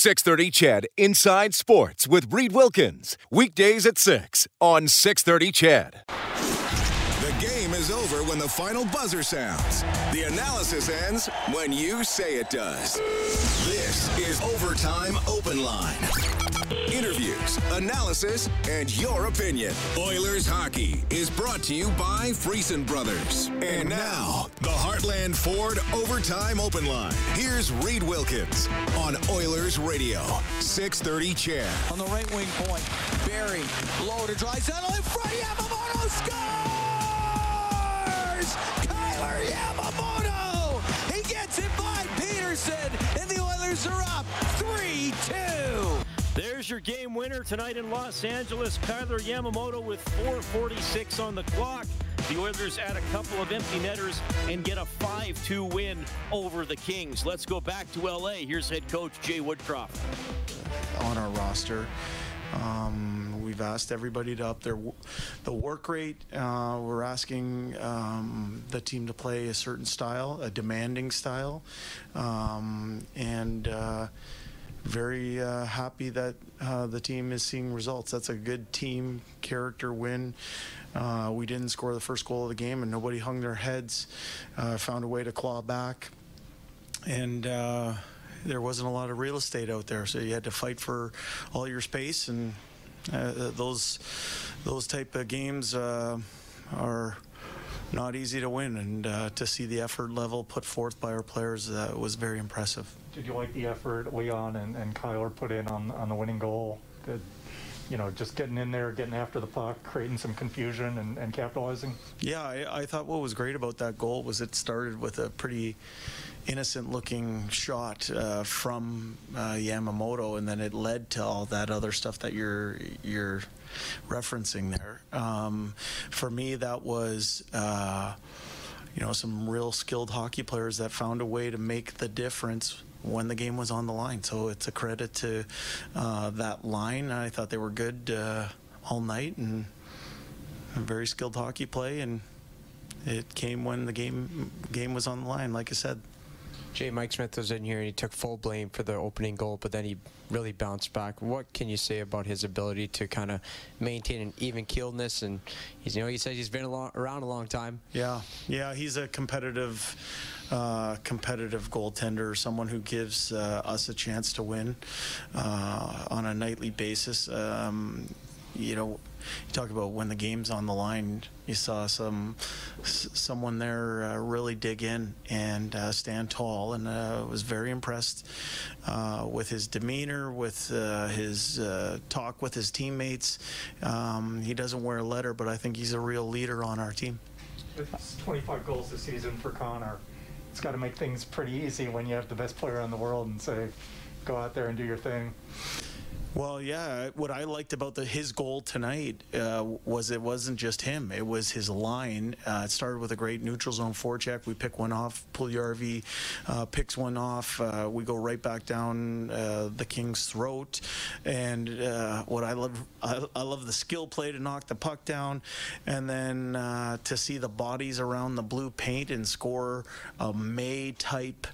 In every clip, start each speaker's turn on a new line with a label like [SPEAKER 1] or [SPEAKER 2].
[SPEAKER 1] 630 CHED Inside Sports with Reid Wilkins. Weekdays at 6 on 630 CHED.
[SPEAKER 2] The game is over when the final buzzer sounds. The analysis ends when you say it does. This is Overtime Open Line. Interviews, analysis, and your opinion. Oilers hockey is brought to you by Friesen Brothers. And now, the Heartland Ford Overtime Open Line. Here's Reid Wilkins on Oilers Radio, 630 CHED.
[SPEAKER 3] On the right wing point, Barrie, low to Draisaitl in front, Yamamoto scores!
[SPEAKER 4] Your game winner tonight in Los Angeles. Kailer Yamamoto with 4.46 on the clock. The Oilers add a couple of empty netters and get a 5-2 win over the Kings. Let's go back to LA. Here's head coach Jay Woodcroft.
[SPEAKER 5] On our roster, um, we've asked everybody to up their the work rate. Uh, we're asking um, the team to play a certain style, a demanding style, um, and. Uh, very uh, happy that uh, the team is seeing results. That's a good team character win. Uh, we didn't score the first goal of the game, and nobody hung their heads. Uh, found a way to claw back, and uh, there wasn't a lot of real estate out there, so you had to fight for all your space. And uh, those those type of games are not easy to win, and uh, to see the effort level put forth by our players uh, was very impressive.
[SPEAKER 6] Did you like the effort Leon and, and Kailer put in on, on the winning goal? Did, you know, just getting in there, getting after the puck, creating some confusion and, and capitalizing?
[SPEAKER 5] Yeah, I, I thought what was great about that goal was it started with a pretty innocent looking shot uh, from uh, Yamamoto, and then it led to all that other stuff that you're you're referencing there. Um, for me, that was. Uh, you know, some real skilled hockey players that found a way to make the difference when the game was on the line. So it's a credit to uh, that line. I thought they were good uh, all night and very skilled hockey play, and it came when the game game was on the line. Like I said.
[SPEAKER 7] Jay Mike Smith was in here and he took full blame for the opening goal, but then he really bounced back. What can you say about his ability to kind of maintain an even keeledness? And he's, you know, he says he's been a long, around a long time.
[SPEAKER 5] Yeah, yeah, he's a competitive, uh, competitive goaltender, someone who gives uh, us a chance to win uh, on a nightly basis. Um, you know, you talk about when the game's on the line. You saw some someone there uh, really dig in and uh, stand tall, and uh, was very impressed uh, with his demeanor, with uh, his uh, talk with his teammates. Um, he doesn't wear a letter, but I think he's a real leader on our team.
[SPEAKER 6] It's 25 goals this season for Connor. It's got to make things pretty easy when you have the best player in the world and say, go out there and do your thing.
[SPEAKER 5] Well, yeah. What I liked about the, his goal tonight uh, was it wasn't just him; it was his line. Uh, it started with a great neutral zone forecheck. We pick one off. Puljujarvi uh, picks one off. Uh, we go right back down uh, the King's throat. And uh, what I love, I, I, love the skill play to knock the puck down, and then to see the bodies around the blue paint and score a May type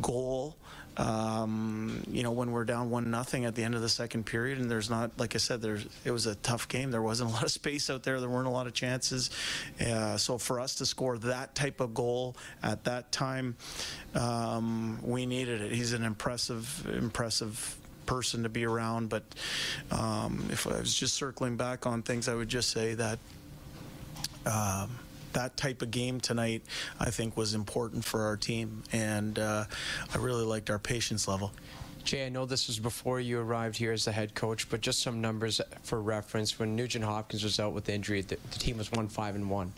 [SPEAKER 5] goal um, you know, when we're down one nothing at the end of the second period, and there's not, like I said, there's it was a tough game. There wasn't a lot of space out there. There weren't a lot of chances. Uh, so for us to score that type of goal at that time, um, we needed it. He's an impressive, impressive person to be around. But um, if I was just circling back on things, I would just say that. Um, that type of game tonight, I think, was important for our team, and uh, I really liked our patience level.
[SPEAKER 7] Jay, I know this was before you arrived here as the head coach, but just some numbers for reference. When Nugent Hopkins was out with injury, the, the team was one five and one.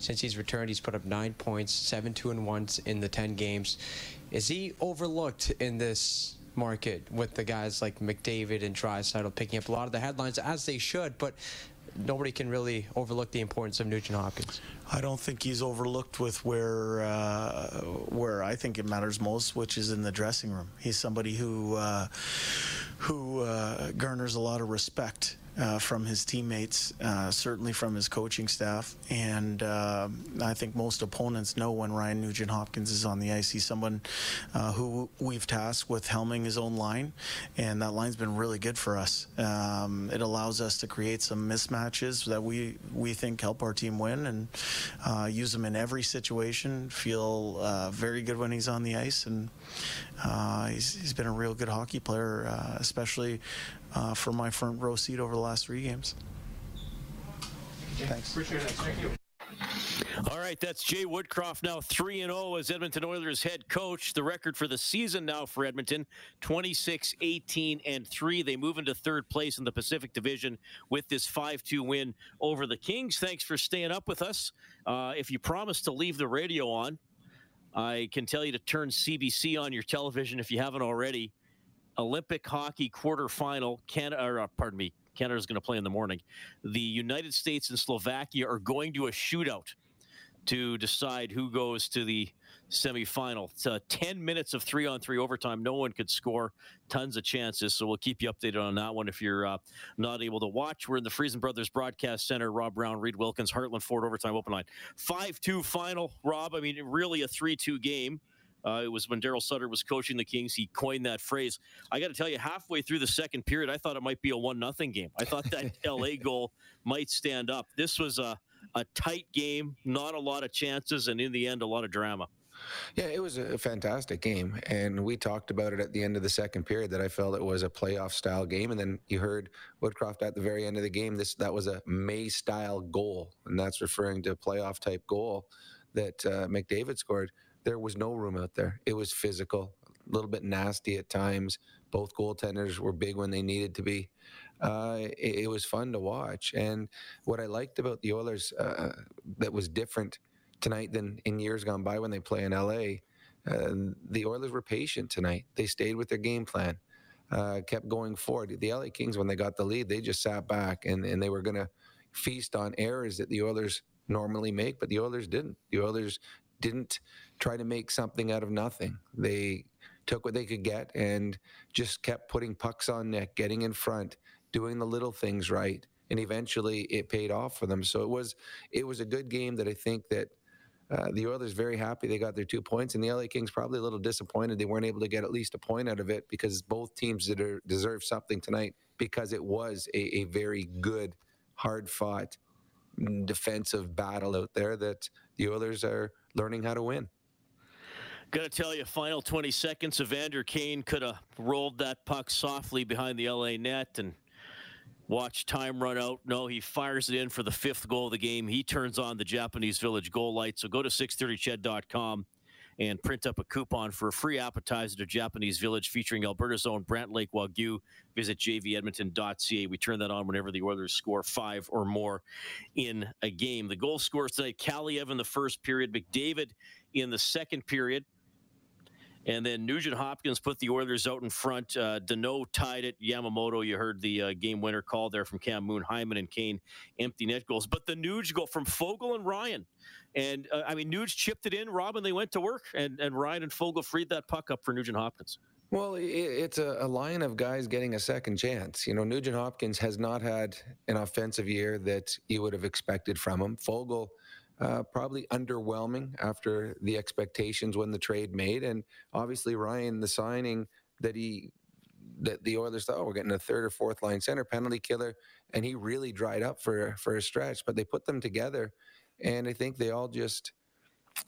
[SPEAKER 7] Since he's returned, he's put up nine points, seven two and one in the ten games. Is he overlooked in this market with the guys like McDavid and Draisaitl picking up a lot of the headlines as they should, but nobody can really overlook the importance of Nugent Hopkins.
[SPEAKER 5] I don't think he's overlooked with where uh, where I think it matters most, which is in the dressing room. He's somebody who uh, who uh, garners a lot of respect uh, from his teammates, uh, certainly from his coaching staff. And uh, I think most opponents know when Ryan Nugent Hopkins is on the ice. He's someone uh, who we've tasked with helming his own line, and that line's been really good for us. Um, it allows us to create some mismatches that we, we think help our team win and uh, use them in every situation. Feel uh, very good when he's on the ice, and he's, he's been a real good hockey player, especially uh, for my front row seat over the last three games.
[SPEAKER 6] Thanks. Appreciate it. Thank you.
[SPEAKER 4] All right, that's Jay Woodcroft now 3 and 0 as Edmonton Oilers head coach. The record for the season now for Edmonton 26 18 and 3. They move into third place in the Pacific Division with this 5 2 win over the Kings. Thanks for staying up with us. Uh, if you promise to leave the radio on, I can tell you to turn CBC on your television if you haven't already. Olympic hockey quarterfinal. Canada, or, uh, pardon me, Canada is going to play in the morning. The United States and Slovakia are going to a shootout to decide who goes to the semifinal. It's uh, 10 minutes of three on three overtime. No one could score. Tons of chances. So we'll keep you updated on that one if you're uh, not able to watch. We're in the Friesen Brothers Broadcast Center. Rob Brown, Reid Wilkins, Heartland Ford overtime open line. 5 2 final, Rob. I mean, really a 3 2 game. Uh, it was when Daryl Sutter was coaching the Kings. He coined that phrase. I got to tell you, halfway through the second period, I thought it might be a one nothing game. I thought that LA goal might stand up. This was a a tight game, not a lot of chances, and in the end, a lot of drama.
[SPEAKER 8] Yeah, it was a fantastic game, and we talked about it at the end of the second period that I felt it was a playoff style game, and then you heard Woodcroft at the very end of the game. This that was a May style goal, and that's referring to a playoff type goal that uh, McDavid scored there was no room out there. It was physical, a little bit nasty at times. Both goaltenders were big when they needed to be. Uh, it, it, was fun to watch. And what I liked about the Oilers uh, that was different tonight than in years gone by when they play in LA, uh, the Oilers were patient tonight. They stayed with their game plan, uh, kept going forward. The LA Kings, when they got the lead, they just sat back and, and they were going to feast on errors that the Oilers normally make, but the Oilers didn't. The Oilers didn't try to make something out of nothing. They took what they could get and just kept putting pucks on net, getting in front, doing the little things right, and eventually it paid off for them. So it was it was a good game that I think that uh, the Oilers very happy they got their two points, and the LA Kings probably a little disappointed they weren't able to get at least a point out of it because both teams deserve, deserve something tonight because it was a, a very good, hard fought defensive battle out there that the Oilers are learning how to win.
[SPEAKER 4] Got to tell you, final 20 seconds, Evander Kane could have rolled that puck softly behind the LA net and watch time run out. No, he fires it in for the fifth goal of the game. He turns on the Japanese Village goal light. So go to 630ched.com and print up a coupon for a free appetizer to Japanese Village featuring Alberta's own Brant Lake Wagyu. Visit jvedmonton.ca. We turn that on whenever the Oilers score five or more in a game. The goal scorers tonight, Kaliyev in the first period, McDavid in the second period. And then Nugent Hopkins put the Oilers out in front. Uh, Danault tied it. Yamamoto, you heard the uh, game winner call there from Cam Moon, Hyman, and Kane, empty net goals. But the Nuge go from Foegele and Ryan. And uh, I mean, Nuge chipped it in. Robin, they went to work, and, and Ryan and Foegele freed that puck up for Nugent Hopkins.
[SPEAKER 8] Well, it's a, a, line of guys getting a second chance. You know, Nugent Hopkins has not had an offensive year that you would have expected from him. Foegele uh, probably underwhelming after the expectations when the trade made, and obviously Ryan, the signing that he that the Oilers thought oh, we're getting a third or fourth line center penalty killer, and he really dried up for for a stretch. But they put them together, and I think they all just.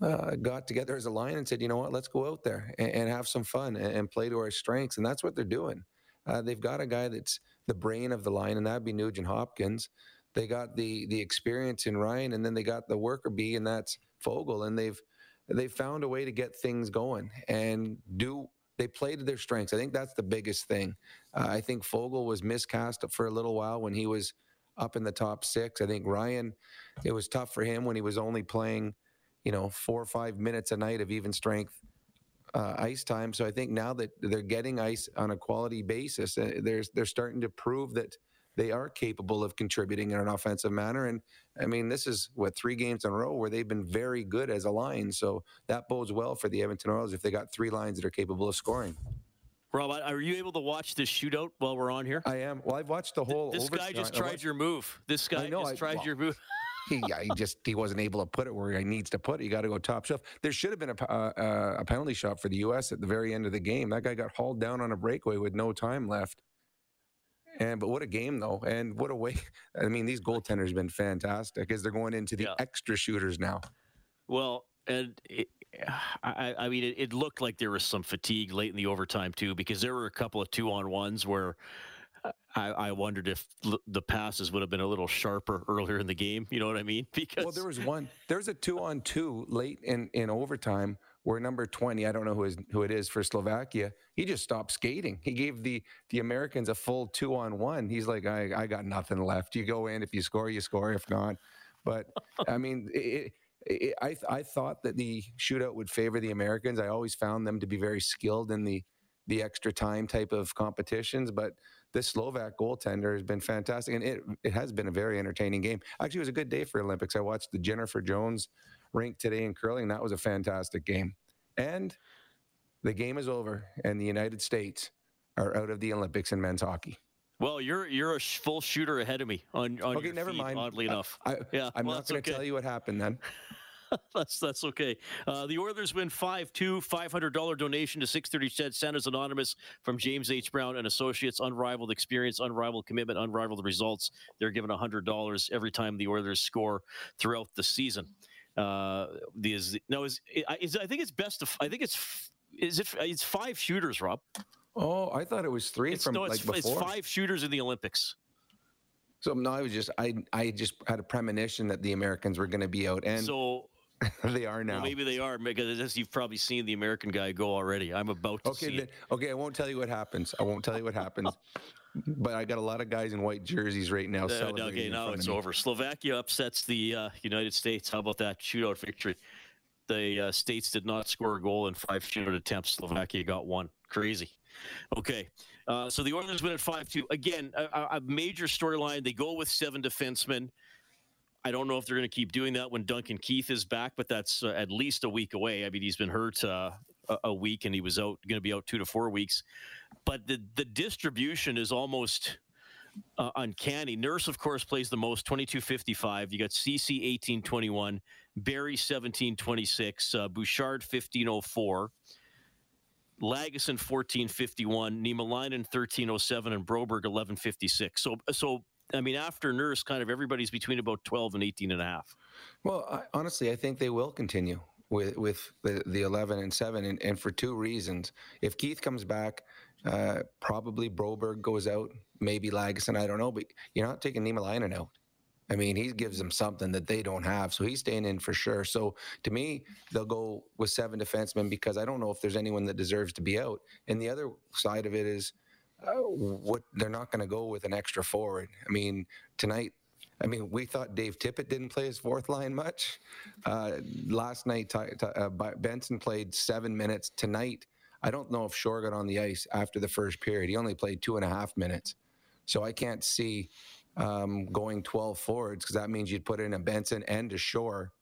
[SPEAKER 8] Uh, got together as a line and said, you know what, let's go out there and, and have some fun and, and, play to our strengths. And that's what they're doing. Uh, they've got a guy that's the brain of the line, and that'd be Nugent Hopkins they got the the experience in Ryan, and then they got the worker bee, and that's Foegele, and they've they've found a way to get things going and do. They played to their strengths. I think that's the biggest thing. Uh, I think Foegele was miscast for a little while when he was up in the top six. I think Ryan, it was tough for him when he was only playing, you know, four or five minutes a night of even strength uh, ice time. So I think now that they're getting ice on a quality basis, uh, they're they're starting to prove that they are capable of contributing in an offensive manner. And I mean, this is what three games in a row where they've been very good as a line. So that bodes well for the Edmonton Oilers if they got three lines that are capable of scoring.
[SPEAKER 4] Rob, are you able to watch this shootout while we're on here?
[SPEAKER 8] I am. Well, I've watched the whole.
[SPEAKER 4] This guy just tried your move. This guy
[SPEAKER 8] know,
[SPEAKER 4] just
[SPEAKER 8] I-
[SPEAKER 4] tried
[SPEAKER 8] well,
[SPEAKER 4] your move.
[SPEAKER 8] he, yeah, he just he wasn't able to put it where he needs to put it. You got to go top shelf. There should have been a, uh, uh, a penalty shot for the U.S. at the very end of the game. That guy got hauled down on a breakaway with no time left. And but what a game though, and what a way! I mean, these goaltenders have been fantastic as they're going into the
[SPEAKER 4] Yeah.
[SPEAKER 8] extra shooters now.
[SPEAKER 4] Well, and it, I, I mean, it, it looked like there was some fatigue late in the overtime too, because there were a couple of two-on-ones where I, I wondered if l- the passes would have been a little sharper earlier in the game. You know what I mean? Because
[SPEAKER 8] Well, there was one. There was a two-on-two late in in overtime where number twenty, I don't know who is who it is for Slovakia. He just stopped skating. He gave the the Americans a full two-on-one. He's like, I I got nothing left. You go in if you score, you score. If not, but I mean. It, it, I I thought that the shootout would favor the Americans. I always found them to be very skilled in the the extra time type of competitions, but this Slovak goaltender has been fantastic, and it it has been a very entertaining game. Actually, it was a good day for Olympics. I watched the Jennifer Jones rink today in curling. That was a fantastic game, and the game is over, and the United States are out of the Olympics in men's hockey.
[SPEAKER 4] well, you're you're a sh- full shooter ahead of me on on
[SPEAKER 8] Okay,
[SPEAKER 4] your
[SPEAKER 8] never
[SPEAKER 4] feet,
[SPEAKER 8] mind.
[SPEAKER 4] Oddly enough,
[SPEAKER 8] I,
[SPEAKER 4] yeah,
[SPEAKER 8] I'm
[SPEAKER 4] well,
[SPEAKER 8] not going to
[SPEAKER 4] okay.
[SPEAKER 8] tell you what happened then.
[SPEAKER 4] that's that's okay. Uh, the Oilers win five two, five hundred dollar donation to six thirty Ched Santa's Anonymous from James H Brown and Associates. Unrivaled experience, unrivaled commitment, unrivaled results. They're given hundred dollars every time the Oilers score throughout the season. Uh, the is no is, is I think it's best to I think it's is it it's five shooters, Rob.
[SPEAKER 8] Oh, I thought it was three
[SPEAKER 4] It's
[SPEAKER 8] from
[SPEAKER 4] no,
[SPEAKER 8] like
[SPEAKER 4] it's,
[SPEAKER 8] before.
[SPEAKER 4] it's five shooters in the Olympics.
[SPEAKER 8] So no, I was just I I just had a premonition that the Americans were going to be out, and
[SPEAKER 4] So
[SPEAKER 8] they are now.
[SPEAKER 4] well, maybe they are because as you've probably seen the American guy go already. I'm about to
[SPEAKER 8] Okay,
[SPEAKER 4] see
[SPEAKER 8] then, okay. I won't tell you what happens. I won't tell you what happens. but I got a lot of guys in white jerseys right now.
[SPEAKER 4] Uh,
[SPEAKER 8] celebrating
[SPEAKER 4] okay, now it's
[SPEAKER 8] me.
[SPEAKER 4] over. Slovakia upsets the uh, United States. How about that shootout victory? The uh, states did not score a goal in five shootout attempts. Slovakia got one. Crazy. Okay, uh, so the Oilers win at five two. Again, a, a- a major storyline. They go with seven defensemen. I don't know if they're going to keep doing that when Duncan Keith is back, but that's uh, at least a week away. I mean, he's been hurt uh, a, week, and he was out going to be out two to four weeks. But the the distribution is almost uh, uncanny. Nurse, of course, plays the most, 22.55. You got Ceci 18.21, Barrie 17.26, uh, Bouchard 15.04, Lagesson 14.51, Niemelainen 13.07, and Broberg 11.56. So, so I mean, after Nurse, kind of everybody's between about 12 and 18 and a half.
[SPEAKER 8] Well, I, honestly, I think they will continue with with the, the 11 and 7, and, and for two reasons. If Keith comes back, uh, probably Broberg goes out, maybe Lagesson, I don't know, but you're not taking Niemelainen out. I mean, he gives them something that they don't have, so he's staying in for sure. So to me, they'll go with seven defensemen because I don't know if there's anyone that deserves to be out. And the other side of it is, uh, what they're not going to go with an extra forward. I mean, tonight I mean, we thought Dave Tippett didn't play his fourth line much. Uh, last night, Ty, Ty, uh, Benson played seven minutes. Tonight, I don't know if Shore got on the ice after the first period. He only played two and a half minutes. So I can't see um, going 12 forwards because that means you'd put in a Benson and a Shore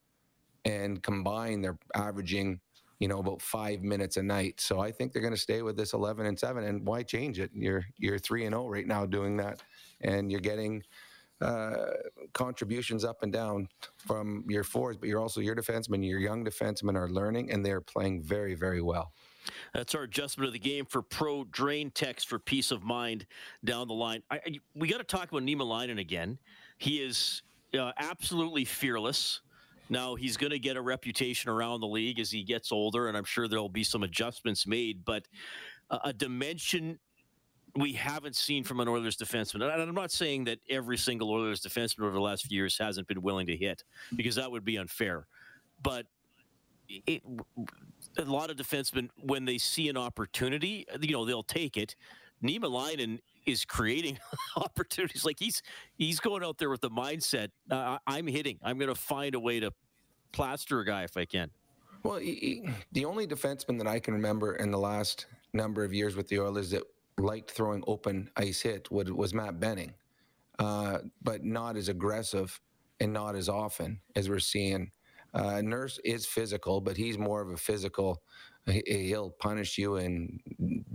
[SPEAKER 8] and combine, they're averaging, you know, about five minutes a night. So I think they're going to stay with this 11 and 7. And why change it? You're, you're 3 and 0 right now doing that. And you're getting contributions up and down from your forwards, but you're also your defensemen. Your young defensemen are learning, and they're playing very, very well.
[SPEAKER 4] That's our adjustment of the game for Pro Drain Text for peace of mind down the line. I, I, we got to talk about Niemelainen again. He is uh, absolutely fearless. Now he's going to get a reputation around the league as he gets older, and I'm sure there'll be some adjustments made. But a dimension we haven't seen from an Oilers defenseman. And I'm not saying that every single Oilers defenseman over the last few years hasn't been willing to hit, because that would be unfair. But it, a lot of defensemen, when they see an opportunity, you know, they'll take it. Nima Niemelainen is creating opportunities. Like he's he's going out there with the mindset: uh, I'm hitting. I'm going to find a way to plaster a guy if I can.
[SPEAKER 8] Well, he, he- the only defenseman that I can remember in the last number of years with the Oilers that liked throwing open ice hit was, was Matt Benning, uh, but not as aggressive and not as often as we're seeing. Uh, Nurse is physical, but he's more of a physical. he- He'll punish you and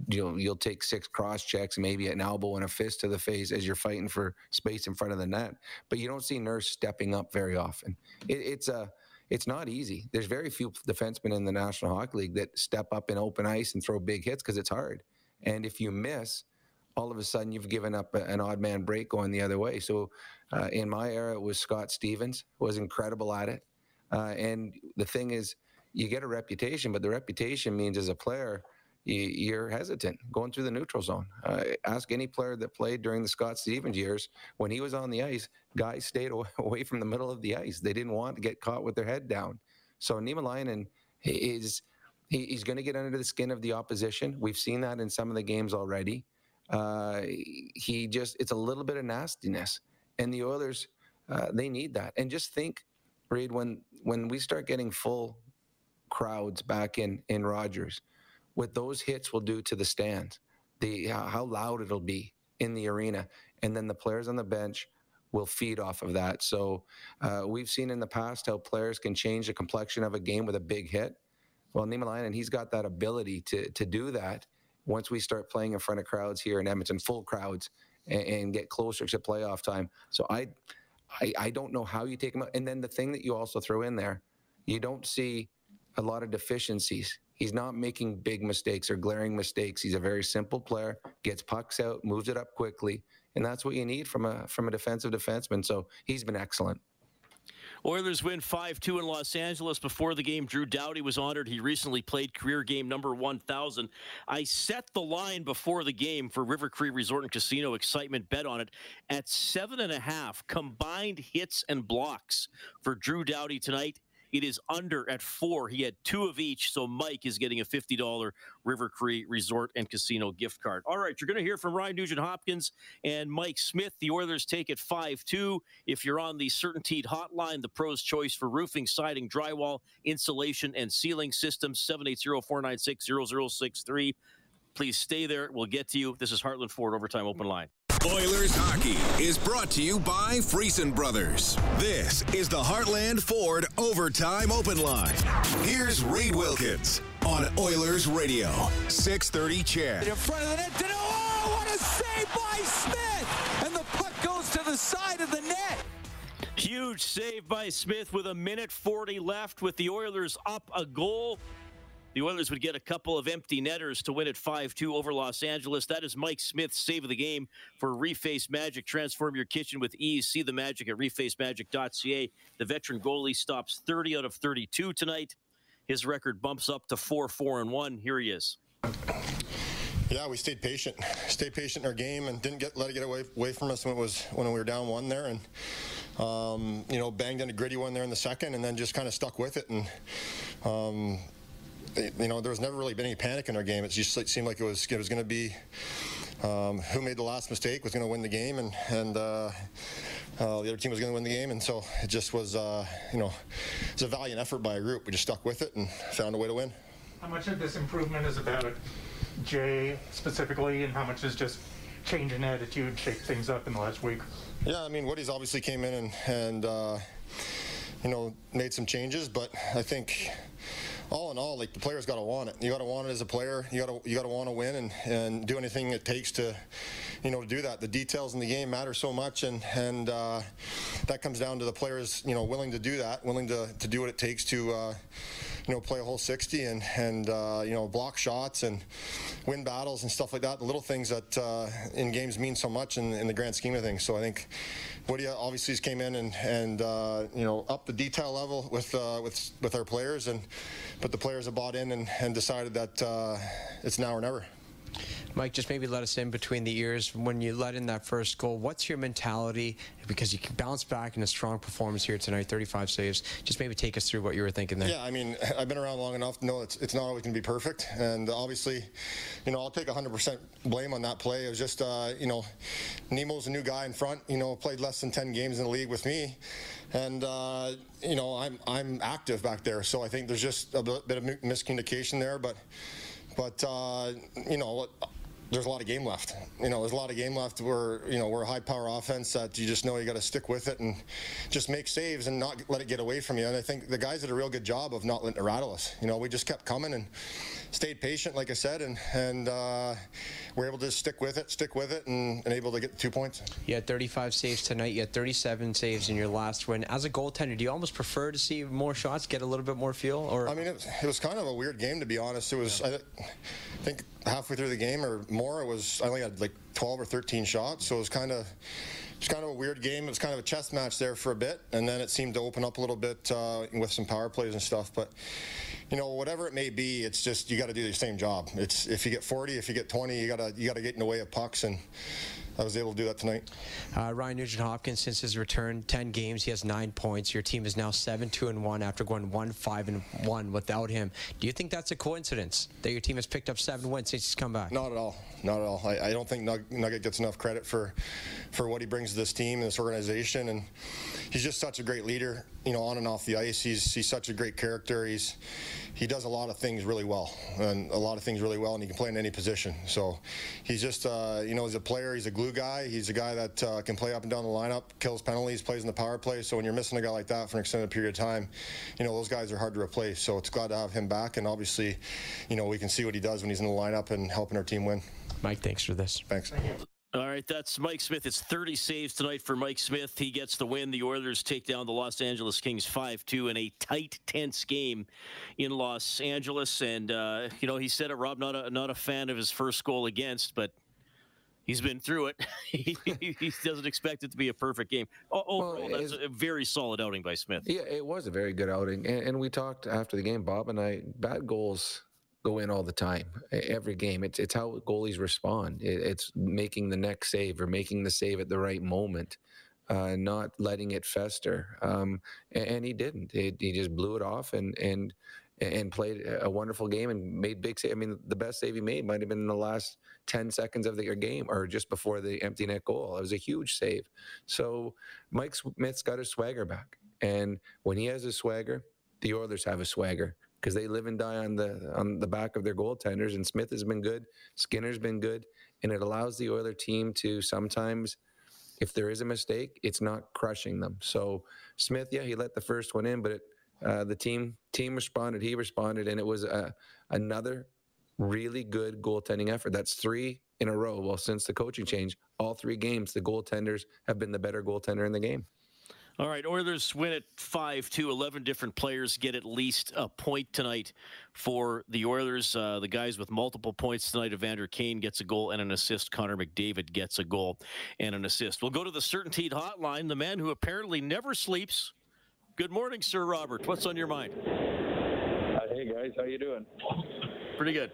[SPEAKER 8] you'll you'll take six cross checks, maybe an elbow and a fist to the face as you're fighting for space in front of the net. But you don't see Nurse stepping up very often. It, it's a it's not easy. There's very few defensemen in the National Hockey League that step up in open ice and throw big hits because it's hard. And if you miss, all of a sudden you've given up an odd man break going the other way. So uh, in my era, it was Scott Stevens was incredible at it. Uh, and the thing is, you get a reputation, but the reputation means as a player, you're hesitant going through the neutral zone. Uh, ask any player that played during the Scott Stevens years when he was on the ice, guys stayed away from the middle of the ice. They didn't want to get caught with their head down. So Nima Niemelainen is he's going to get under the skin of the opposition. We've seen that in some of the games already. Uh, he just it's a little bit of nastiness, and the Oilers uh, they need that. And just think, Reid, when when we start getting full crowds back in in Rogers what those hits will do to the stands, the how loud it'll be in the arena, and then the players on the bench will feed off of that. So uh, we've seen in the past how players can change the complexion of a game with a big hit. Well, Niemelainen, he's got that ability to to do that. Once we start playing in front of crowds here in Edmonton, full crowds, and, and get closer to playoff time. So I, I, I don't know how you take him out. And then the thing that you also throw in there, you don't see a lot of deficiencies He's not making big mistakes or glaring mistakes. He's a very simple player, gets pucks out, moves it up quickly, and that's what you need from a from a defensive defenseman. So he's been excellent.
[SPEAKER 4] Oilers win 5 2 in Los Angeles. Before the game, Drew Doughty was honored. He recently played career game number 1000. I set the line before the game for River Cree Resort and Casino excitement bet on it at seven and a half combined hits and blocks for Drew Doughty tonight. It is under at four. He had two of each, so Mike is getting a $50 River Cree Resort and Casino gift card. All right, you're going to hear from Ryan Nugent Hopkins and Mike Smith. The Oilers take it 5 2. If you're on the CertainTeed hotline, the pro's choice for roofing, siding, drywall, insulation, and ceiling systems, 780 496 0063. Please stay there. We'll get to you. This is Heartland Ford Overtime Open Line.
[SPEAKER 2] Oilers hockey is brought to you by Friesen Brothers. This is the Heartland Ford Overtime Open Line. Here's Reid Wilkins on Oilers Radio, 630 CHED.
[SPEAKER 3] In front of the net, oh, what a save by Smith! And the puck goes to the side of the net.
[SPEAKER 4] Huge save by Smith with a minute 40 left with the Oilers up a goal. The Oilers would get a couple of empty netters to win at 5 2 over Los Angeles. That is Mike Smith's save of the game for Reface Magic. Transform your kitchen with ease. See the magic at refacemagic.ca. The veteran goalie stops 30 out of 32 tonight. His record bumps up to 4 4 and 1. Here he is.
[SPEAKER 9] Yeah, we stayed patient, stayed patient in our game, and didn't get let it get away away from us when it was when we were down one there, and um, you know banged in a gritty one there in the second, and then just kind of stuck with it, and um, you know, there was never really been any panic in our game. It just it seemed like it was it was going to be um, who made the last mistake was going to win the game, and and uh, uh, the other team was going to win the game. And so it just was, uh, you know, it was a valiant effort by a group. We just stuck with it and found a way to win.
[SPEAKER 6] How much of this improvement is about Jay specifically, and how much is just change in attitude, shake things up in the last week?
[SPEAKER 9] Yeah, I mean, Woody's obviously came in and and uh, you know made some changes, but I think all in all, like the players got to want it. You got to want it as a player. You got to you got to want to win and, and do anything it takes to, you know, to do that. The details in the game matter so much, and and uh, that comes down to the players, you know, willing to do that, willing to, to do what it takes to, uh, you know, play a whole 60 and and uh, you know block shots and win battles and stuff like that. The little things that uh, in games mean so much in, in the grand scheme of things. So I think Woody obviously came in and and uh, you know up the detail level with uh, with with our players and but the players have bought in and, and decided that uh, it's now or never.
[SPEAKER 7] Mike, just maybe let us in between the ears. When you let in that first goal, what's your mentality? Because you can bounce back in a strong performance here tonight, 35 saves. Just maybe take us through what you were thinking there.
[SPEAKER 9] Yeah, I mean, I've been around long enough to know it's, it's not always going to be perfect. And obviously, you know, I'll take 100% blame on that play. It was just, uh, you know, Nemo's a new guy in front, you know, played less than 10 games in the league with me and uh, you know I'm I'm active back there, so I think there's just a bit of miscommunication there. But but uh, you know there's a lot of game left. You know, there's a lot of game left. We're you know we're a high power offense that you just know you got to stick with it and just make saves and not let it get away from you. And I think the guys did a real good job of not letting it rattle us. You know, we just kept coming and stayed patient, like I said, and and uh, we're able to stick with it, stick with it, and, and able to get the two points.
[SPEAKER 7] You had 35 saves tonight. You had 37 saves in your last win. As a goaltender, do you almost prefer to see more shots, get a little bit more feel? Or
[SPEAKER 9] I mean, it, it was kind of a weird game to be honest. It was I think halfway through the game or more, it was I only had like 12 or 13 shots, so it was kind of it's kind of a weird game. It was kind of a chess match there for a bit, and then it seemed to open up a little bit uh, with some power plays and stuff. But you know, whatever it may be, it's just you got to do the same job. It's if you get 40, if you get 20, you gotta you gotta get in the way of pucks and. I was able to do that tonight.
[SPEAKER 7] Uh, Ryan Nugent Hopkins, since his return, 10 games, he has nine points. Your team is now 7 2 and 1 after going 1 5 and 1 without him. Do you think that's a coincidence that your team has picked up seven wins since he's come back?
[SPEAKER 9] Not at all. Not at all. I, I don't think Nugget gets enough credit for, for what he brings to this team and this organization. And he's just such a great leader, you know, on and off the ice. He's, he's such a great character. He's, he does a lot of things really well, and a lot of things really well, and he can play in any position. So he's just, uh, you know, he's a player. He's a glue guy. He's a guy that uh, can play up and down the lineup, kills penalties, plays in the power play. So when you're missing a guy like that for an extended period of time, you know, those guys are hard to replace. So it's glad to have him back, and obviously, you know, we can see what he does when he's in the lineup and helping our team win.
[SPEAKER 7] Mike, thanks for this.
[SPEAKER 9] Thanks.
[SPEAKER 4] All right, that's Mike Smith. It's 30 saves tonight for Mike Smith. He gets the win. The Oilers take down the Los Angeles Kings 5 2 in a tight, tense game in Los Angeles. And, uh, you know, he said it, Rob, not a, not a fan of his first goal against, but he's been through it. he, he, doesn't expect it to be a perfect game. Overall, well, that's a very solid outing by Smith.
[SPEAKER 8] Yeah, it was a very good outing. And, and we talked after the game, Bob and I, bad goals go in all the time, every game. It's it's how goalies respond. it's making the next save or making the save at the right moment, uh, not letting it fester. Um, and, and, he didn't. He, he just blew it off and and and played a wonderful game and made big save. I mean, the best save he made might have been in the last 10 seconds of the game or just before the empty net goal. It was a huge save. So Mike Smith's got his swagger back. And when he has his swagger, the Oilers have a swagger because they live and die on the on the back of their goaltenders. And Smith has been good, Skinner's been good, and it allows the Oiler team to sometimes, if there is a mistake, it's not crushing them. So Smith, yeah, he let the first one in, but it, uh, the team team responded, he responded, and it was a, another really good goaltending effort. That's three in a row. Well, since the coaching change, all three games, the goaltenders have been the better goaltender in the game.
[SPEAKER 4] All right, Oilers win at 5 2. 11 different players get at least a point tonight for the Oilers. Uh, the guys with multiple points tonight Evander Kane gets a goal and an assist. Connor McDavid gets a goal and an assist. We'll go to the CertainTeed hotline, the man who apparently never sleeps. Good morning, Sir Robert. What's on your mind?
[SPEAKER 10] Uh, hey, guys. How you doing?
[SPEAKER 4] Pretty good.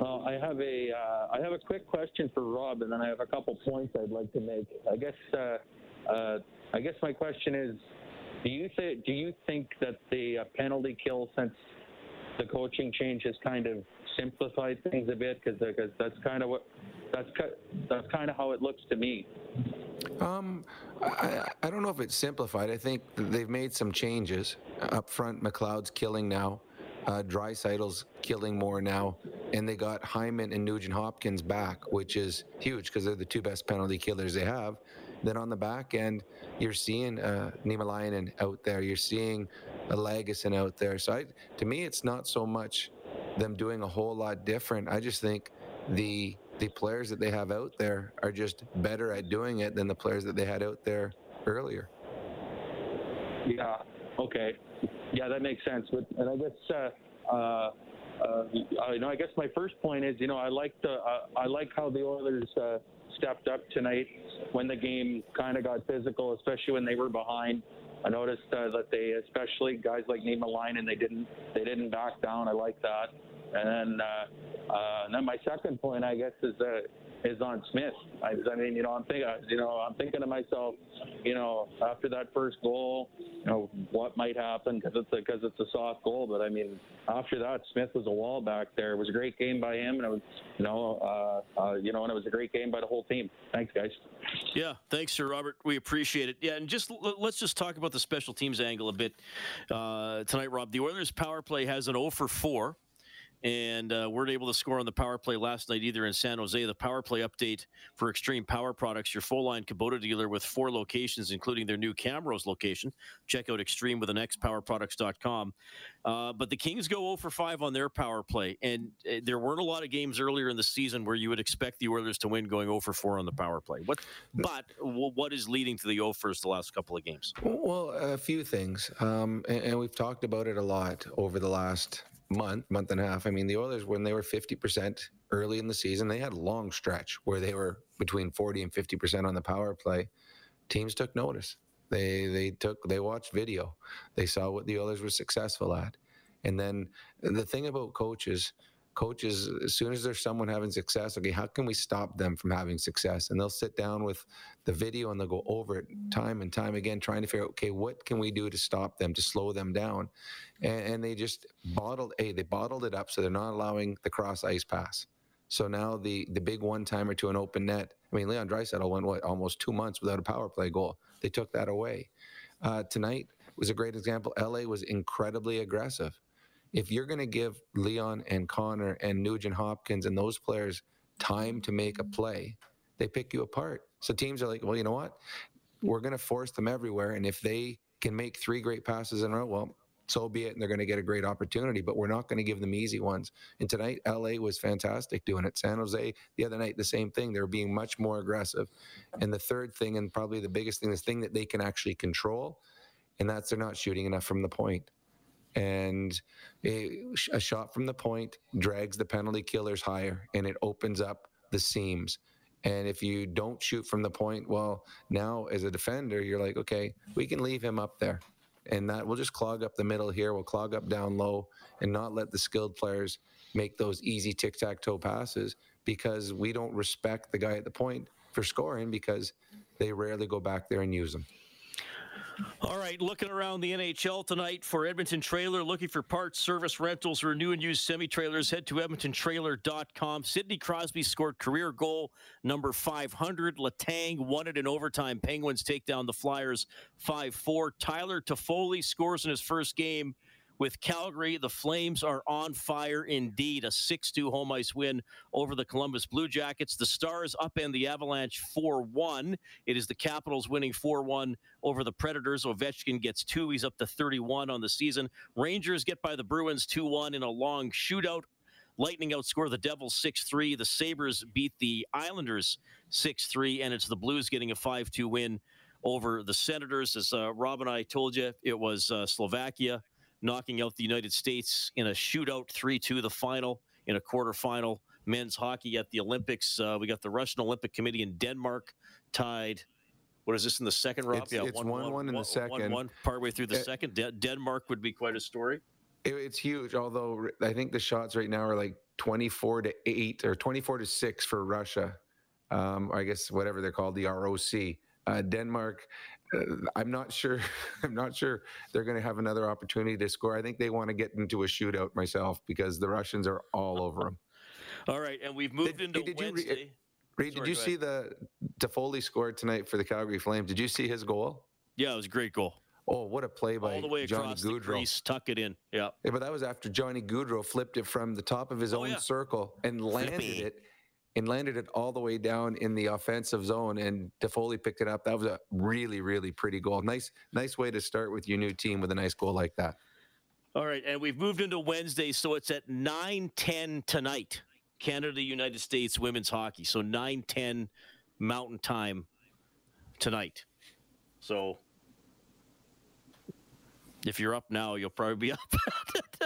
[SPEAKER 10] Well, I have a uh, I have a quick question for Rob, and then I have a couple points I'd like to make. I guess uh, uh, I guess my question is, do you think do you think that the uh, penalty kill since the coaching change has kind of simplified things a bit because because that's kind of what that's that's kind of how it looks to me.
[SPEAKER 8] Um, I, I don't know if it's simplified. I think they've made some changes up front. McLeod's killing now. Uh, Draisaitl's killing more now, and they got Hyman and Nugent Hopkins back, which is huge because they're the two best penalty killers they have. Then on the back end, you're seeing uh, Niemelainen out there. You're seeing a Lagesson out there. So I, to me, it's not so much them doing a whole lot different. I just think the the players that they have out there are just better at doing it than the players that they had out there earlier.
[SPEAKER 10] Yeah. Okay. Yeah, that makes sense. But and I guess. Uh, uh, uh, you know, I guess my first point is, you know, I like the, uh, I like how the Oilers uh, stepped up tonight when the game kind of got physical, especially when they were behind. I noticed uh, that they, especially guys like Nima Line, and they didn't they didn't back down. I like that. And then, uh, uh, and then my second point, I guess, is uh, is on Smith. I, I mean, you know, I'm thinking, you know, I'm thinking to myself, you know, after that first goal, you know, what might happen because it's because it's a soft goal. But I mean, after that, Smith was a wall back there. It was a great game by him, and it was, you know, uh, uh, you know, and it was a great game by the whole team. Thanks, guys.
[SPEAKER 4] Yeah, thanks, Sir Robert. We appreciate it. Yeah, and just let's just talk about the special teams angle a bit uh, tonight, Rob. The Oilers' power play has an 0 for 4 and uh, weren't able to score on the power play last night either in San Jose. The power play update for Extreme Power Products, your full line Kubota dealer with four locations, including their new Camrose location. Check out Extreme with an X powerproducts.com. Uh, but the Kings go 0 for 5 on their power play, and uh, there weren't a lot of games earlier in the season where you would expect the Oilers to win going 0 for 4 on the power play. What, but what is leading to the 0 first the last couple of games?
[SPEAKER 8] Well, a few things, um, and, and we've talked about it a lot over the last month, month and a half. I mean, the Oilers, when they were 50% early in the season, they had a long stretch where they were between 40 and 50% on the power play. Teams took notice. They they took they watched video. They saw what the Oilers were successful at. And then the thing about coaches, coaches, as soon as there's someone having success, okay, how can we stop them from having success? And they'll sit down with the video and they'll go over it time and time again, trying to figure out, okay, what can we do to stop them, to slow them down? And, and they just bottled, a they bottled it up so they're not allowing the cross ice pass. So now the the big one timer to an open net. I mean, Leon Draisaitl went what almost two months without a power play goal. They took that away. Uh, tonight was a great example. LA was incredibly aggressive if you're going to give Leon and Connor and Nugent Hopkins and those players time to make a play, they pick you apart. So teams are like, well, you know what? We're going to force them everywhere. And if they can make three great passes in a row, well, so be it. And they're going to get a great opportunity, but we're not going to give them easy ones. And tonight, LA was fantastic doing it. San Jose, the other night, the same thing. They're being much more aggressive. And the third thing, and probably the biggest thing, the thing that they can actually control, and that's they're not shooting enough from the point and a, a shot from the point drags the penalty killers higher and it opens up the seams. And if you don't shoot from the point, well, now as a defender, you're like, okay, we can leave him up there. And that will just clog up the middle here. We'll clog up down low and not let the skilled players make those easy tic tac toe passes because we don't respect the guy at the point for scoring because they rarely go back there and use them.
[SPEAKER 4] All right, looking around the NHL tonight for Edmonton Trailer, looking for parts, service, rentals, or new and used semi trailers, head to EdmontonTrailer.com. Sidney Crosby scored career goal number 500. Letang won it in overtime. Penguins take down the Flyers 5 4. Tyler Toffoli scores in his first game with Calgary. The Flames are on fire indeed. A 6 2 home ice win over the Columbus Blue Jackets. The Stars upend the Avalanche 4 1. It is the Capitals winning 4 1 over the Predators. Ovechkin gets two. He's up to 31 on the season. Rangers get by the Bruins 2 1 in a long shootout. Lightning outscore the Devils 6 3. The Sabres beat the Islanders 6 3. And it's the Blues getting a 5 2 win over the Senators. As uh, Rob and I told you, it was uh, Slovakia knocking out the United States in a shootout 3 2, the final in a quarterfinal. Men's hockey at the Olympics. Uh, we got the Russian Olympic Committee in Denmark tied. What is this in the second, round?
[SPEAKER 8] It's, yeah, it's one, one, one, one in the second.
[SPEAKER 4] One, one, partway through the uh, second. De- Denmark would be quite a story.
[SPEAKER 8] It, it's huge, although I think the shots right now are like 24 to 8 or 24 to 6 for Russia. Um, I guess whatever they're called, the ROC. Uh, Denmark Uh, I'm not sure. I'm not sure they're going to have another opportunity to score. I think they want to get into a shootout myself because the Russians are all over them.
[SPEAKER 4] All right, and we've moved
[SPEAKER 8] did,
[SPEAKER 4] into
[SPEAKER 8] did
[SPEAKER 4] Wednesday.
[SPEAKER 8] You, Reid, did you see the Toffoli scored tonight for the Calgary Flames? Did you see his goal?
[SPEAKER 4] Yeah, it was a great goal.
[SPEAKER 8] Oh, what a play by
[SPEAKER 4] all the way
[SPEAKER 8] Johnny
[SPEAKER 4] across
[SPEAKER 8] Gaudreau.
[SPEAKER 4] the crease, tuck it in. Yeah.
[SPEAKER 8] yeah, but that was after Johnny Gaudreau flipped it from the top of his
[SPEAKER 4] Oh,
[SPEAKER 8] own
[SPEAKER 4] yeah.
[SPEAKER 8] circle and landed
[SPEAKER 4] Flippy.
[SPEAKER 8] it and landed it all the way down in the offensive zone. And Toffoli picked it up. That was a really, really pretty goal. Nice, nice way to start with your new team with a nice goal like that.
[SPEAKER 4] All right, and we've moved into Wednesday, so it's at 9:10 tonight. Canada United States women's hockey. So 9:10 Mountain Time tonight. So if you're up now, you'll probably be up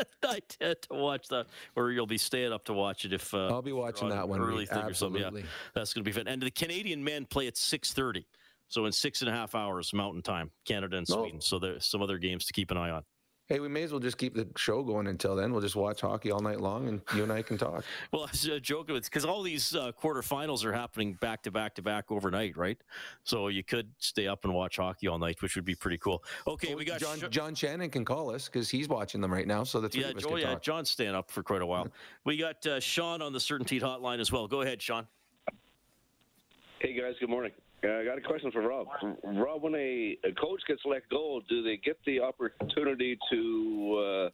[SPEAKER 4] 9:10 to watch that, or you'll be staying up to watch it if uh,
[SPEAKER 8] I'll be watching that one.
[SPEAKER 4] early thing or something. Yeah, that's going to be fun. And the Canadian men play at 6:30. So in six and a half hours Mountain Time, Canada and. Sweden. So there's some other games to keep an eye on.
[SPEAKER 8] Hey, we may as well just keep the show going until then. We'll just watch hockey all night long, and you and I can talk.
[SPEAKER 4] Well, I was uh, joking because all these uh, quarterfinals are happening back to back to back overnight, right? So you could stay up and watch hockey all night, which would be pretty cool. Okay, we got
[SPEAKER 8] John.
[SPEAKER 4] Sh-
[SPEAKER 8] John Shannon can call us because he's watching them right now. So the three
[SPEAKER 4] yeah,
[SPEAKER 8] of us
[SPEAKER 4] Joe,
[SPEAKER 8] can
[SPEAKER 4] yeah,
[SPEAKER 8] talk.
[SPEAKER 4] John's staying up for quite a while. We got uh, Sean on the CertainTeed Hotline as well. Go ahead, Sean.
[SPEAKER 11] Hey guys, good morning. Uh, I got a question for Rob. Rob, when a, a coach gets let go, do they get the opportunity to uh,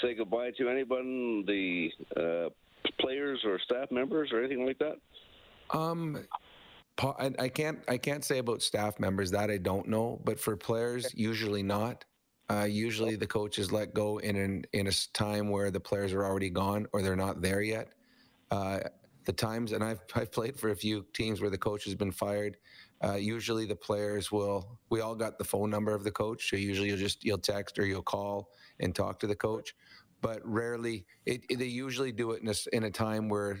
[SPEAKER 11] say goodbye to anyone, the uh, players or staff members or anything like that?
[SPEAKER 8] Um, I, I can't I can't say about staff members that I don't know, but for players, usually not. Uh, usually the coach is let go in an, in a time where the players are already gone or they're not there yet. Uh, the times, and I've I've played for a few teams where the coach has been fired. Uh, usually the players will. We all got the phone number of the coach, so usually you'll just you'll text or you'll call and talk to the coach. But rarely, it, it, they usually do it in a, in a time where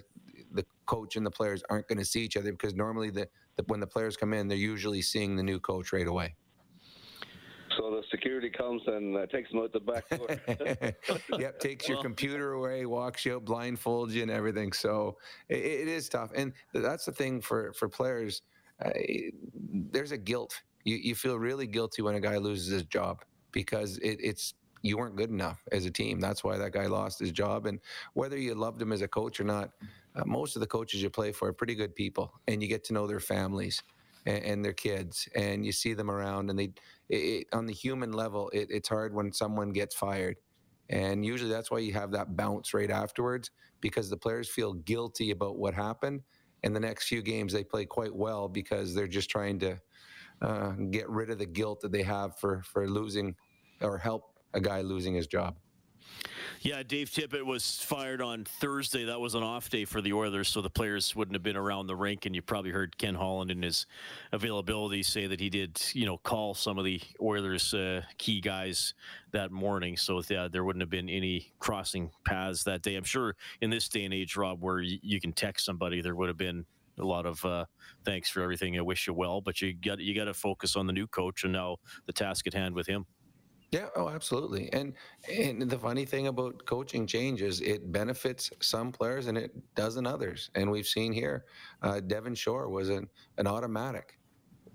[SPEAKER 8] the coach and the players aren't going to see each other because normally the, the, when the players come in, they're usually seeing the new coach right away.
[SPEAKER 11] So the security comes and uh, takes them out the back door.
[SPEAKER 8] yep, takes your computer away, walks you out, blindfolds you, and everything. So it, it is tough, and that's the thing for for players. There's a guilt. You you feel really guilty when a guy loses his job because it, it's you weren't good enough as a team. That's why that guy lost his job. And whether you loved him as a coach or not, uh, most of the coaches you play for are pretty good people, and you get to know their families and, and their kids, and you see them around. And they, it, on the human level, it, it's hard when someone gets fired, and usually that's why you have that bounce right afterwards because the players feel guilty about what happened. And the next few games they play quite well because they're just trying to uh, get rid of the guilt that they have for for losing or help a guy losing his job.
[SPEAKER 4] Yeah, Dave Tippett was fired on Thursday. That was an off day for the Oilers, so the players wouldn't have been around the rink. And you probably heard Ken Holland in his availability say that he did, you know, call some of the Oilers' uh, key guys that morning. So yeah, there wouldn't have been any crossing paths that day. I'm sure in this day and age, Rob, where you, you can text somebody, there would have been a lot of uh, thanks for everything. I wish you well, but you got you got to focus on the new coach and now the task at hand with him.
[SPEAKER 8] Yeah, oh, absolutely. And and the funny thing about coaching change is it benefits some players and it doesn't others. And we've seen here, uh, Devin Shore was an, an automatic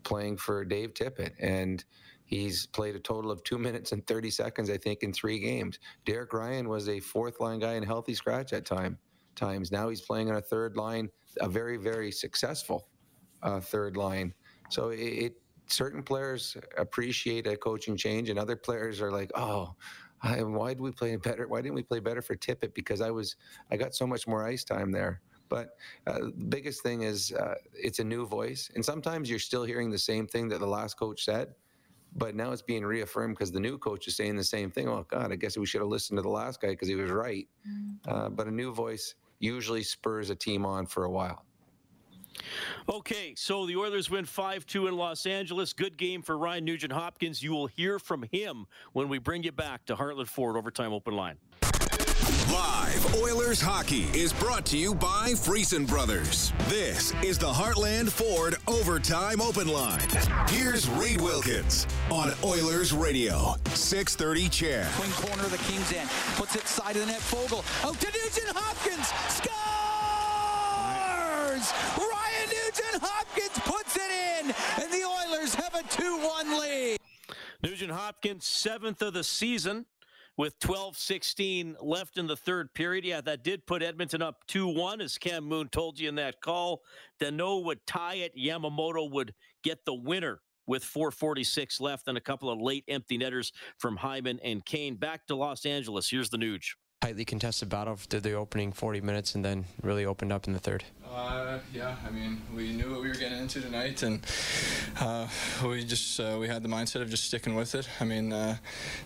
[SPEAKER 8] playing for Dave Tippett, and he's played a total of two minutes and 30 seconds, I think, in three games. Derek Ryan was a fourth line guy in healthy scratch at time times. Now he's playing on a third line, a very, very successful uh, third line. So it, it certain players appreciate a coaching change, and other players are like, "Oh, I, why did we play better? Why didn't we play better for Tippett? Because I was I got so much more ice time there." But uh, the biggest thing is uh, it's a new voice, and sometimes you're still hearing the same thing that the last coach said, but now it's being reaffirmed because the new coach is saying the same thing. Oh God, I guess we should have listened to the last guy because he was right. Mm-hmm. Uh, but a new voice usually spurs a team on for a while.
[SPEAKER 4] Okay, so the Oilers win 5 2 in Los Angeles. Good game for Ryan Nugent Hopkins. You will hear from him when we bring you back to Heartland Ford Overtime Open Line.
[SPEAKER 2] Live Oilers hockey is brought to you by Friesen Brothers. This is the Heartland Ford Overtime Open Line. Here's Reid Wilkins on Oilers Radio, 630 CHED.
[SPEAKER 3] Swing corner of the Kings end. Puts it side of the net. Foegele. Out oh, to Nugent Hopkins. Scores! Ryan Nugent Hopkins puts it in, and the Oilers have a 2-1 lead.
[SPEAKER 4] Nugent Hopkins, seventh of the season with 12-16 left in the third period. Yeah, that did put Edmonton up 2-1, as Cam Moon told you in that call. Danault would tie it. Yamamoto would get the winner with 446 left and a couple of late empty netters from Hyman and Kane. Back to Los Angeles. Here's the Nuge.
[SPEAKER 7] Tightly contested battle through the opening 40 minutes and then really opened up in the third.
[SPEAKER 12] Uh, yeah, I mean, we knew what we were getting into tonight, and uh, we just uh, we had the mindset of just sticking with it. I mean, uh,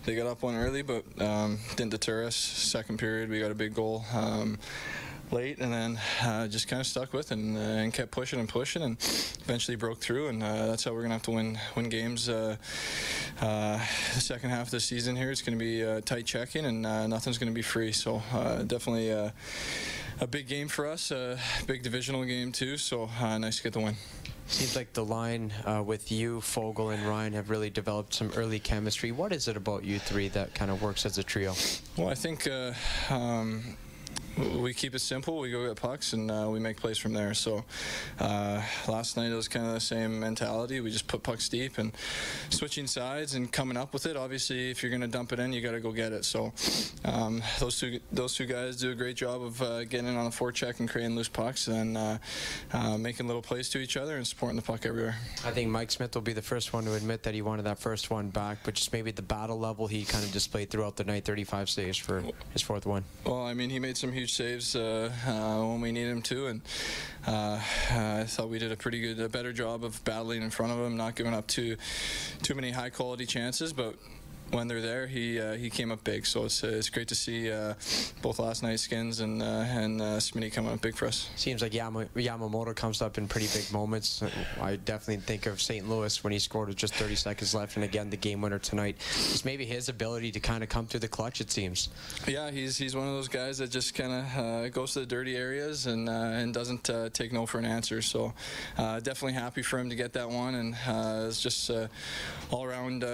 [SPEAKER 12] they got up one early, but um, didn't deter us. Second period, we got a big goal. Um, late and then uh, just kind of stuck with and, uh, and, kept pushing and pushing and eventually broke through and uh, that's how we're gonna have to win win games uh, uh, the second half of the season here it's gonna be tight checking and nothing's gonna be free so definitely a big game for us, a big divisional game too. So uh, nice to get the win.
[SPEAKER 7] Seems like the line uh, with you, Foegele, and Ryan have really developed some early chemistry. What is it about you three that kind of works as a trio?
[SPEAKER 12] Well, I think uh, um, we keep it simple. We go get pucks and uh, we make plays from there. So uh, last night it was kind of the same mentality. We just put pucks deep and switching sides and coming up with it. Obviously, if you're going to dump it in, you got to go get it. So um, those two those two guys do a great job of uh, getting in on the forecheck and creating loose pucks and uh, uh, making little plays to each other and supporting the puck everywhere.
[SPEAKER 7] I think Mike Smith will be the first one to admit that he wanted that first one back, but just maybe the battle level he kind of displayed throughout the night, 35 saves for his fourth one.
[SPEAKER 12] Well, I mean, he made some huge saves uh, uh, when we need him to, and uh, I thought we did a pretty good, a better job of battling in front of him, not giving up too too many high quality chances, but when they're there, he uh, he came up big. So it's uh, it's great to see uh, both last night's skins and uh, and uh, Smitty coming up big for us.
[SPEAKER 7] Seems like Yama, Yamamoto comes up in pretty big moments. I definitely think of St. Louis when he scored with just 30 seconds left, and again the game winner tonight. It's maybe his ability to kind of come through the clutch. It seems.
[SPEAKER 12] Yeah, he's he's one of those guys that just kind of uh, goes to the dirty areas and and doesn't take no for an answer. So definitely happy for him to get that one, and it's just all around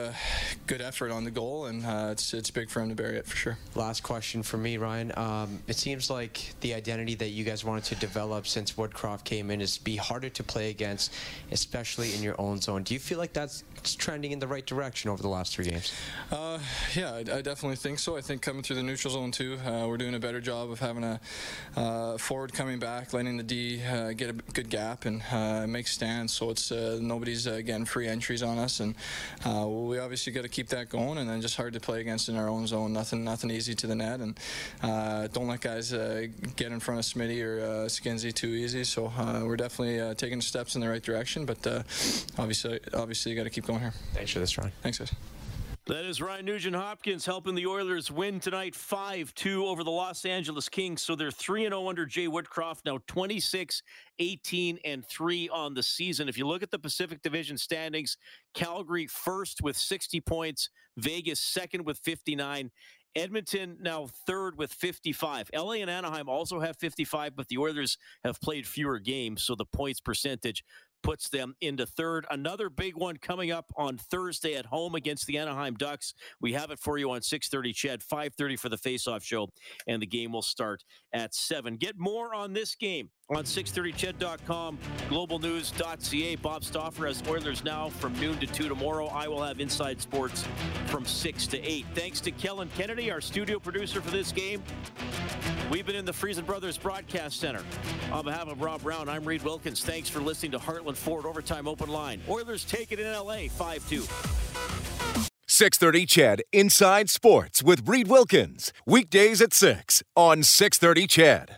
[SPEAKER 12] good effort on the goal, and uh, it's it's big for him to bury it for sure.
[SPEAKER 7] Last question for me, Ryan. Um, it seems like the identity that you guys wanted to develop since Woodcroft came in is be harder to play against, especially in your own zone. Do you feel like that's trending in the right direction over the last three games?
[SPEAKER 12] Uh, yeah, I, I, definitely think so. I think coming through the neutral zone too, uh, we're doing a better job of having a uh, forward coming back, letting the D uh, get a good gap and uh, make stands. So it's nobody's getting free entries on us, and we obviously got to keep that going and then just hard to play against in our own zone. Nothing, nothing easy to the net, and uh, don't let guys uh, get in front of Smitty or uh, Skinsy too easy. So uh, we're definitely uh, taking steps in the right direction, but uh, obviously, obviously, you got to keep going here.
[SPEAKER 7] Thanks for this, Ryan.
[SPEAKER 12] Thanks, guys.
[SPEAKER 4] That is Ryan Nugent Hopkins helping the Oilers win tonight 5 2 over the Los Angeles Kings. So they're 3 0 under Jay Woodcroft, now 26, 18, and 3 on the season. If you look at the Pacific Division standings, Calgary first with 60 points, Vegas second with 59. Edmonton now third with 55. LA and Anaheim also have 55, but the Oilers have played fewer games, so the points percentage puts them into third. Another big one coming up on Thursday at home against the Anaheim Ducks. We have it for you on 6:30 CHED, 5:30 for the face-off show, and the game will start at 7. Get more on this game on 630ched.com, globalnews.ca. Bob Stauffer has Oilers now from noon to 2 tomorrow. I will have Inside Sports from 6 to 8. Thanks to Kellen Kennedy, our studio producer for this game. We've been in the Friesen Brothers Broadcast Center. On behalf of Rob Brown, I'm Reid Wilkins. Thanks for listening to Heartland Ford Overtime Open Line. Oilers take it in LA 5 2.
[SPEAKER 1] 630 CHED Inside Sports with Reid Wilkins. Weekdays at 6 on 630 CHED.